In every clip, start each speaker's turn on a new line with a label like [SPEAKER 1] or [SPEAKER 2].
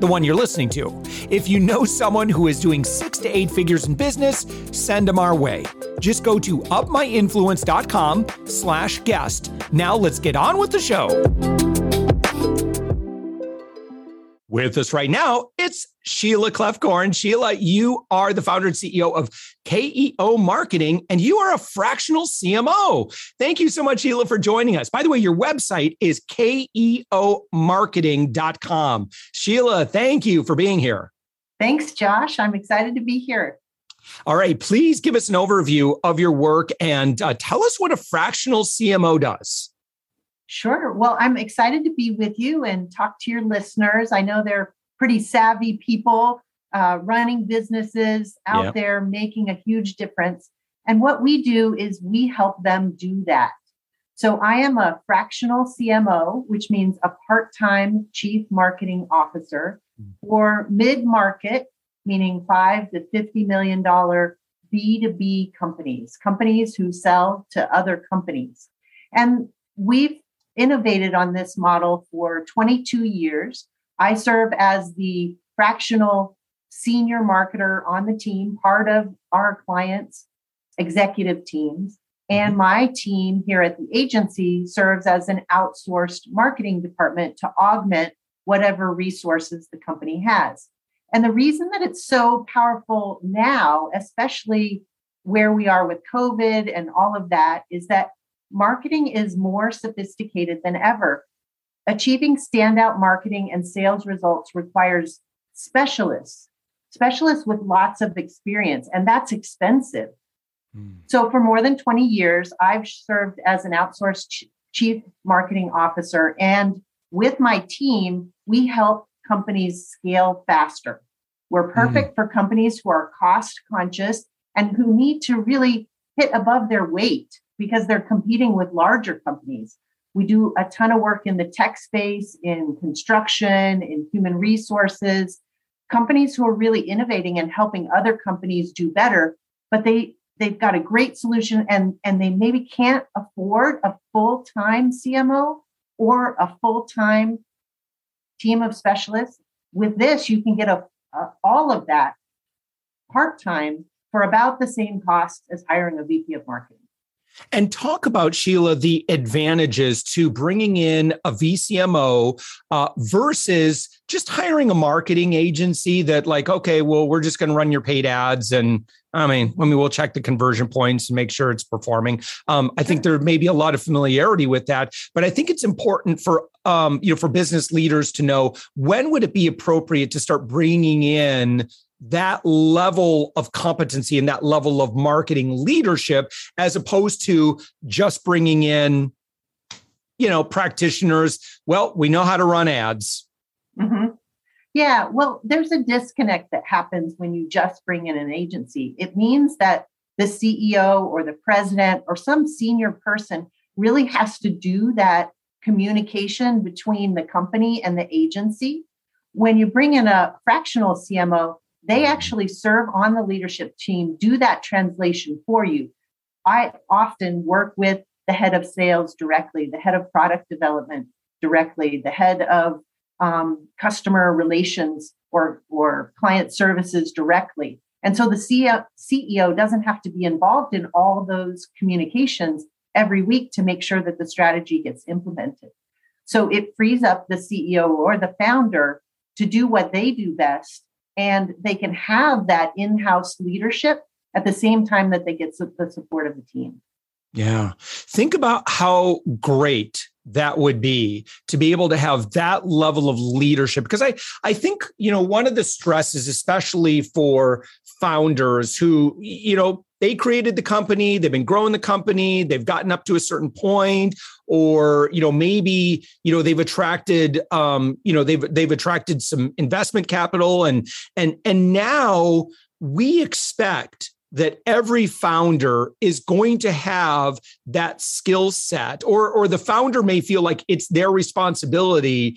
[SPEAKER 1] the one you're listening to. If you know someone who is doing six to eight figures in business, send them our way. Just go to upmyinfluence.com slash guest. Now let's get on with the show. With us right now, it's Sheila Kloefkorn. Sheila, you are the founder and CEO of KEO Marketing, and you are a fractional CMO. Thank you so much, Sheila, for joining us. By the way, your website is keomarketing.com. Sheila, thank you for being here.
[SPEAKER 2] Thanks, Josh. I'm excited to be here.
[SPEAKER 1] All right, please give us an overview of your work and uh, tell us what a fractional CMO does.
[SPEAKER 2] Sure. Well, I'm excited to be with you and talk to your listeners. I know they're pretty savvy people uh, running businesses out there, making a huge difference. And what we do is we help them do that. So I am a fractional CMO, which means a part time chief marketing officer hmm. for mid market, meaning five to $50 million B2B companies, companies who sell to other companies. And we've innovated on this model for 22 years. I serve as the fractional senior marketer on the team, part of our clients' executive teams. And mm-hmm. my team here at the agency serves as an outsourced marketing department to augment whatever resources the company has. And the reason that it's so powerful now, especially where we are with COVID and all of that, is that marketing is more sophisticated than ever. Achieving standout marketing and sales results requires specialists, specialists with lots of experience, and that's expensive. Mm. So, for more than 20 years, I've served as an outsourced ch- chief marketing officer. And with my team, we help companies scale faster. We're perfect mm. for companies who are cost conscious and who need to really hit above their weight because they're competing with larger companies. We do a ton of work in the tech space, in construction, in human resources, companies who are really innovating and helping other companies do better, but they they've got a great solution and and they maybe can't afford a full-time CMO or a full-time team of specialists. With this, you can get a, a all of that part-time for about the same cost as hiring a VP of marketing.
[SPEAKER 1] And talk about, Sheila, the advantages to bringing in a VCMO uh, versus just hiring a marketing agency that, like, okay, well, we're just going to run your paid ads. And I mean, I mean, we'll check the conversion points and make sure it's performing. Um, I think there may be a lot of familiarity with that, but I think it's important for um, you know for business leaders to know when would it be appropriate to start bringing in that level of competency and that level of marketing leadership as opposed to just bringing in you know practitioners. Well we know how to run ads.
[SPEAKER 2] Mm-hmm. yeah well there's a disconnect that happens when you just bring in an agency. It means that the ceo or the president or some senior person really has to do that communication between the company and the agency. When you bring in a fractional cmo they actually serve on the leadership team, do that translation for you. I often work with the head of sales directly, the head of product development directly, the head of um, customer relations or, or client services directly. And so the CEO, CEO doesn't have to be involved in all those communications every week to make sure that the strategy gets implemented. So it frees up the CEO or the founder to do what they do best and they can have that in-house leadership at the same time that they get the support of the team.
[SPEAKER 1] Yeah. Think about how great that would be to be able to have that level of leadership. Because i i think you know one of the stresses especially for founders who you know they created the company they've been growing the company they've gotten up to a certain point or you know maybe you know they've attracted um you know they've they've attracted some investment capital and and and now we expect that every founder is going to have that skill set or or the founder may feel like it's their responsibility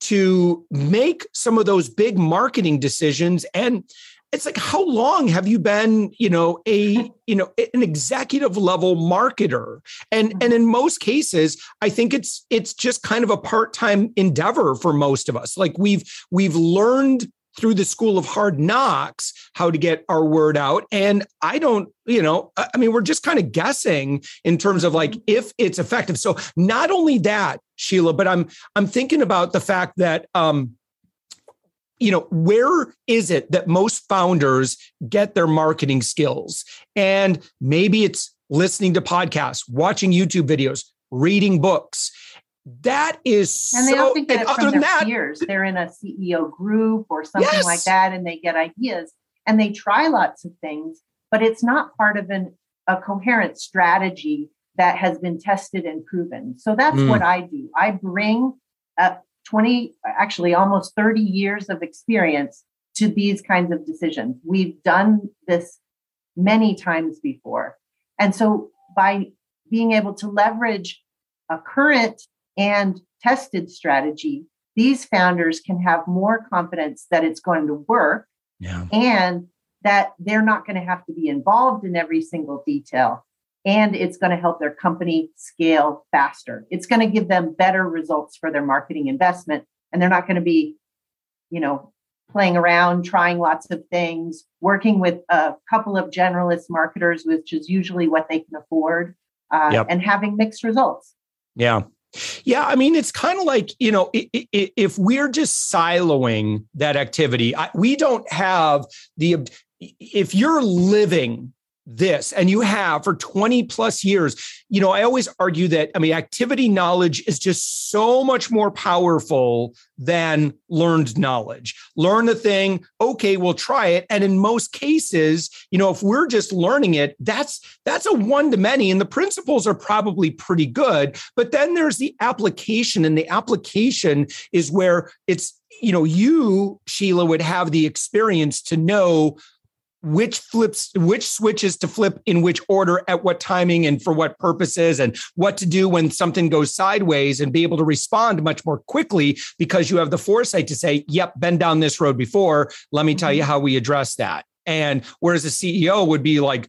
[SPEAKER 1] to make some of those big marketing decisions. And it's like how long have you been you know a you know an executive level marketer? And mm-hmm. and in most cases i think it's it's just kind of a part-time endeavor for most of us. Like we've we've learned through the school of hard knocks how to get our word out. And i don't you know i mean we're just kind of guessing in terms of like if it's effective. So not only that sheila but i'm i'm thinking about the fact that um you know where is it that most founders get their marketing skills? And maybe it's listening to podcasts watching youtube videos reading books that is
[SPEAKER 2] and they
[SPEAKER 1] so,
[SPEAKER 2] often get it from their that, peers. They're in a CEO group or something yes. like that, and they get ideas and they try lots of things, but it's not part of an, a coherent strategy that has been tested and proven. So that's mm. what I do. I bring up 20, actually almost 30 years of experience to these kinds of decisions. We've done this many times before. And so by being able to leverage a current and tested strategy, these founders can have more confidence that it's going to work yeah. and that they're not going to have to be involved in every single detail. And it's going to help their company scale faster. It's going to give them better results for their marketing investment. And they're not going to be, you know, playing around, trying lots of things, working with a couple of generalist marketers, which is usually what they can afford, uh, yep. and having mixed results.
[SPEAKER 1] Yeah. Yeah, I mean, it's kind of like, you know, if we're just siloing that activity, we don't have the, if you're living this and you have for 20 plus years you know i always argue that i mean activity knowledge is just so much more powerful than learned knowledge. Learn the thing okay we'll try it and in most cases you know if we're just learning it that's that's a one to many and the principles are probably pretty good but then there's the application and the application is where it's you know you sheila would have the experience to know which flips which switches to flip in which order at what timing and for what purposes and what to do when something goes sideways and be able to respond much more quickly because you have the foresight to say yep been down this road before let me tell you mm-hmm. how we address that and whereas a ceo would be like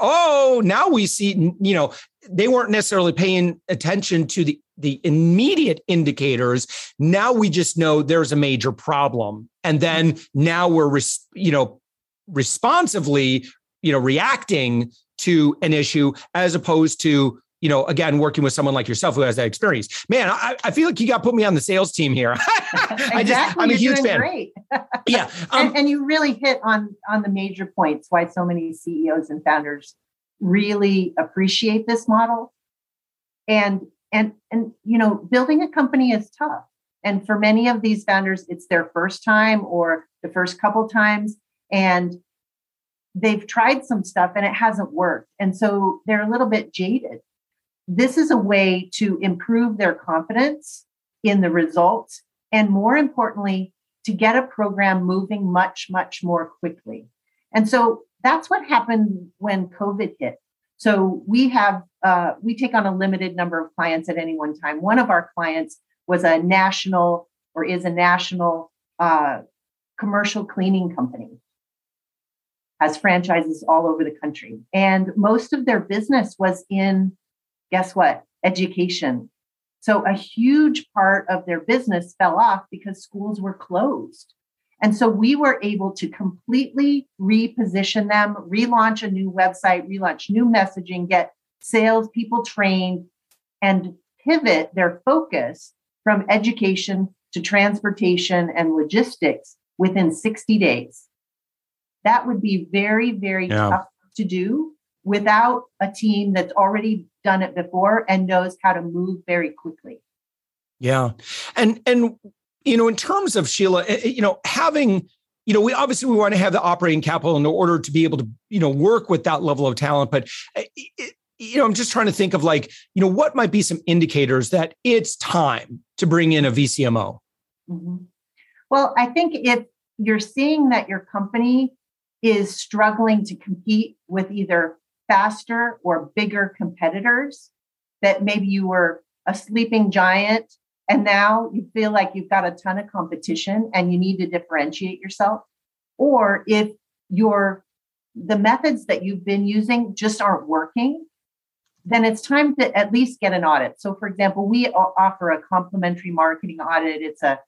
[SPEAKER 1] oh now we see you know they weren't necessarily paying attention to the the immediate indicators now we just know there's a major problem and then mm-hmm. now we're you know responsively, you know, reacting to an issue as opposed to you know, again, working with someone like yourself who has that experience. Man, I, I feel like you got put me on the sales team here.
[SPEAKER 2] exactly. I just, I'm a huge fan. Great.
[SPEAKER 1] yeah.
[SPEAKER 2] Um, and, and, you really hit on on the major points why so many CEOs and founders really appreciate this model. And and and you know, building a company is tough. And for many of these founders, it's their first time or the first couple times and they've tried some stuff and it hasn't worked. And so they're a little bit jaded. This is a way to improve their confidence in the results and more importantly, to get a program moving much, much more quickly. And so that's what happened when COVID hit. So we have, uh, we take on a limited number of clients at any one time. One of our clients was a national or is a national uh, commercial cleaning company has franchises all over the country. And most of their business was in, guess what, education. So a huge part of their business fell off because schools were closed. And so we were able to completely reposition them, relaunch a new website, relaunch new messaging, get salespeople trained, and pivot their focus from education to transportation and logistics within 60 days. That would be very, very yeah. tough to do without a team that's already done it before and knows how to move very quickly.
[SPEAKER 1] Yeah. And and you know, in terms of Sheila, eh, eh, you know, having you know, we obviously we want to have the operating capital in order to be able to, you know, work with that level of talent. But it, eh, you know, I'm just trying to think of like, you know, what might be some indicators that it's time to bring in a VCMO.
[SPEAKER 2] Mm-hmm. Well, I think if you're seeing that your company is struggling to compete with either faster or bigger competitors, that maybe you were a sleeping giant and now you feel like you've got a ton of competition and you need to differentiate yourself. Or if your the methods that you've been using just aren't working, then it's time to at least get an audit. So, for example, we offer a complimentary marketing audit. It's a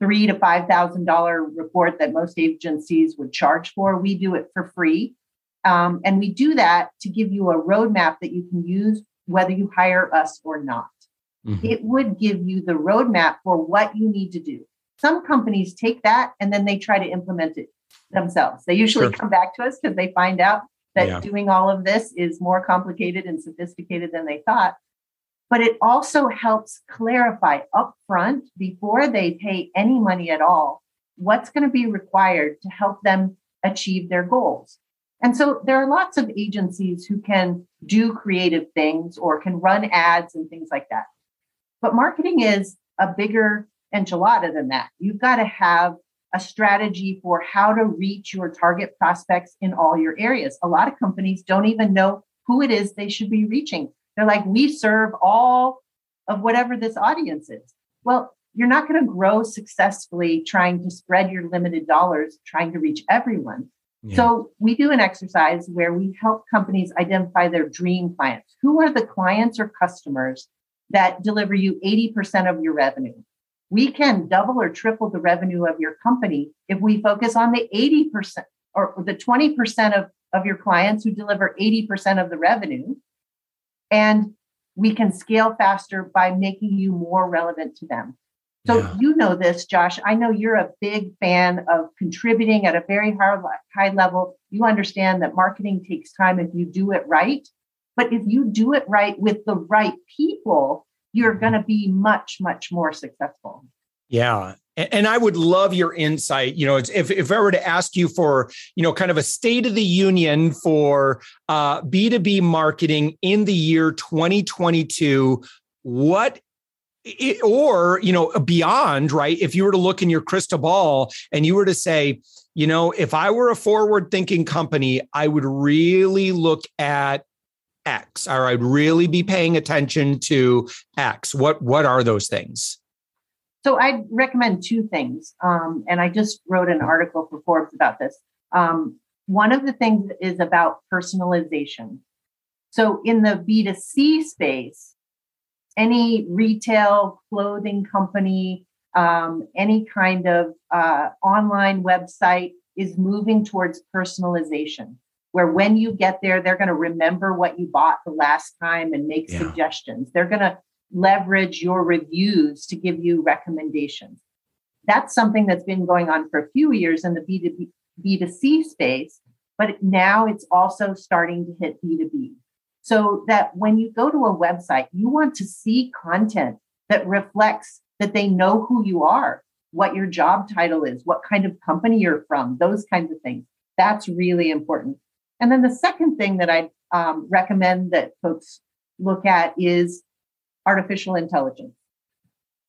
[SPEAKER 2] three to five thousand dollar report that most agencies would charge for. We do it for free, um, and we do that to give you a roadmap that you can use whether you hire us or not. Mm-hmm. It would give you the roadmap for what you need to do. Some companies take that and then they try to implement it themselves. They usually sure. come back to us because they find out that yeah. doing all of this is more complicated and sophisticated than they thought. But it also helps clarify upfront before they pay any money at all what's going to be required to help them achieve their goals. And so there are lots of agencies who can do creative things or can run ads and things like that. But marketing is a bigger enchilada than that. You've got to have a strategy for how to reach your target prospects in all your areas. A lot of companies don't even know who it is they should be reaching. They're like, we serve all of whatever this audience is. Well, you're not going to grow successfully trying to spread your limited dollars, trying to reach everyone. Yeah. So, we do an exercise where we help companies identify their dream clients. Who are the clients or customers that deliver you 80% of your revenue? we can double or triple the revenue of your company if we focus on the 80% or the 20% of, of your clients who deliver 80% of the revenue. And we can scale faster by making you more relevant to them. So yeah. you know this, Josh. I know you're a big fan of contributing at a very high, high level. You understand that marketing takes time if you do it right. But if you do it right with the right people, you're mm-hmm. going to be much, much more successful.
[SPEAKER 1] Yeah. And I would love your insight. You know, if, if I were to ask you for, you know, kind of a state of the union for uh, B2B marketing in the year 2022, what or you know beyond right if you were to look in your crystal ball and you were to say you know if i were a forward thinking company i would really look at X, or I'd really be paying attention to X. What what are those things?
[SPEAKER 2] So I'd recommend two things, um, and I just wrote an article for Forbes about this. Um, one of the things is about personalization. So in the B2C space, any retail clothing company, um, any kind of uh, online website is moving towards personalization where when you get there, they're going to remember what you bought the last time and make yeah. suggestions. They're going to leverage your reviews to give you recommendations. That's something that's been going on for a few years in the B2B, B2C space, but now it's also starting to hit B2B. So that when you go to a website, you want to see content that reflects that they know who you are, what your job title is, what kind of company you're from, those kinds of things. That's really important. And then the second thing that I um, recommend that folks look at is artificial intelligence.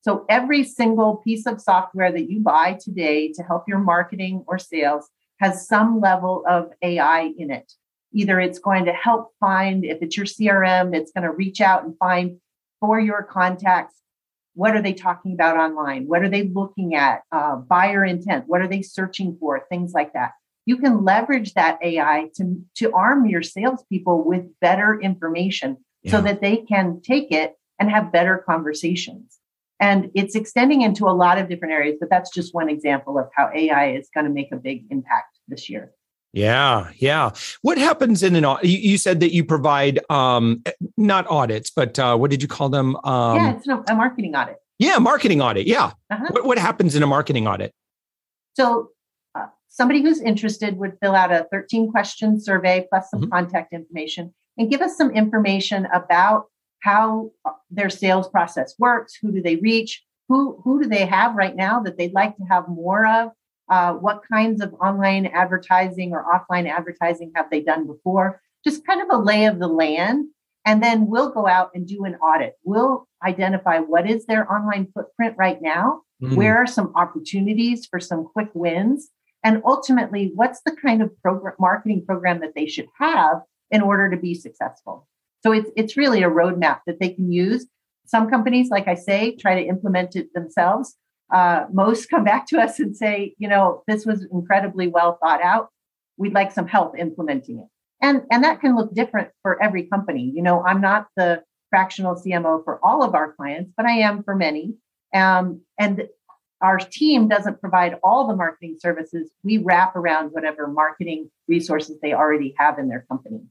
[SPEAKER 2] So every single piece of software that you buy today to help your marketing or sales has some level of AI in it. Either it's going to help find, if it's your CRM, it's going to reach out and find for your contacts what are they talking about online? What are they looking at? Uh, buyer intent. What are they searching for? Things like that you can leverage that AI to, to arm your salespeople with better information yeah. so that they can take it and have better conversations. And it's extending into a lot of different areas, but that's just one example of how AI is going to make a big impact this year.
[SPEAKER 1] Yeah, yeah. What happens in an audit? You said that you provide um, not audits, but uh, what did you call them?
[SPEAKER 2] Um, yeah, it's a marketing audit.
[SPEAKER 1] Yeah, marketing audit. Yeah. Uh-huh. What, what happens in a marketing audit?
[SPEAKER 2] So uh, somebody who's interested would fill out a 13 question survey plus some mm-hmm. contact information. and give us some information about how their sales process works. Who do they reach? Who, who do they have right now that they'd like to have more of? Uh, what kinds of online advertising or offline advertising have they done before? Just kind of a lay of the land. And then we'll go out and do an audit. We'll identify what is their online footprint right now, mm. where are some opportunities for some quick wins, and ultimately, what's the kind of program, marketing program that they should have in order to be successful. So it's it's really a roadmap that they can use. Some companies, like I say, try to implement it themselves. Uh, most come back to us and say, you know, this was incredibly well thought out. We'd like some help implementing it. And, and that can look different for every company. You know, I'm not the fractional CMO for all of our clients, but I am for many. Um, and our team doesn't provide all the marketing services. We wrap around whatever marketing resources they already have in their company.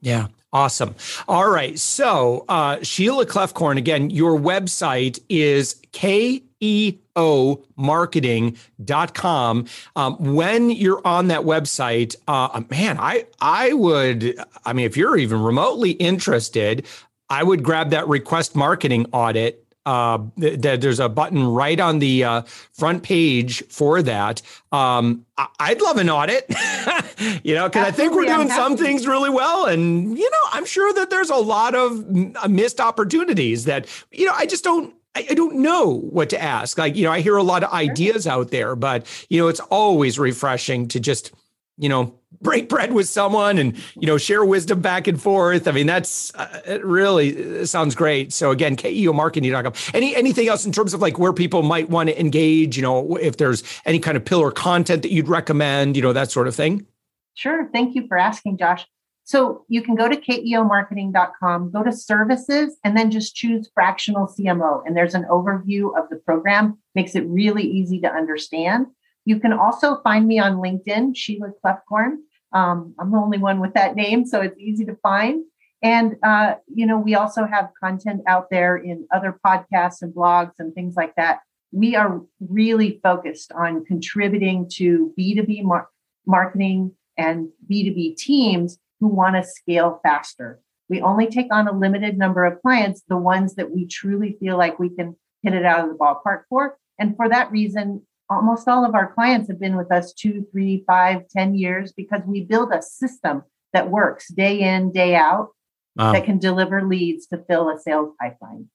[SPEAKER 1] Yeah. Awesome. All right. So, uh, Sheila Kloefkorn, again, your website is keomarketing.com. Um, when you're on that website, uh, man, I, I would, I mean, if you're even remotely interested, I would grab that request marketing audit uh, th- there's a button right on the uh, front page for that. Um, I- would love an audit, you know, because I think we're doing some things really well. And, you know, I'm sure that there's a lot of uh, missed opportunities that, you know, I just don't I, don't know what to ask. Like, you know, I hear a lot of ideas out there, but, you know, it's always refreshing to just, you know, break bread with someone and you know share wisdom back and forth. I mean that's uh, it really sounds great. So again keomarketing.com any anything else in terms of like where people might want to engage you know if there's any kind of pillar content that you'd recommend you know that sort of thing?
[SPEAKER 2] Sure. Thank you for asking josh. So you can go to keomarketing.com go to services and then just choose fractional cmo and there's an overview of the program makes it really easy to understand. You can also find me on LinkedIn, Sheila Kloefkorn. Um, I'm the only one with that name, so it's easy to find. And uh, you know, we also have content out there in other podcasts and blogs and things like that. We are really focused on contributing to B2B mar- marketing and B2B teams who want to scale faster. We only take on a limited number of clients, the ones that we truly feel like we can hit it out of the ballpark for. And for that reason, almost all of our clients have been with us two, three, five, ten years because we build a system that works day in, day out, that can deliver leads to fill a sales pipeline.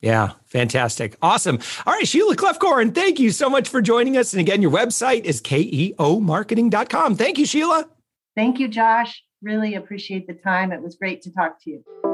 [SPEAKER 1] Yeah, fantastic. Awesome. All right, Sheila Kloefkorn, thank you so much for joining us. And again, your website is keomarketing.com. Thank you, Sheila.
[SPEAKER 2] Thank you, Josh. Really appreciate the time. It was great to talk to you.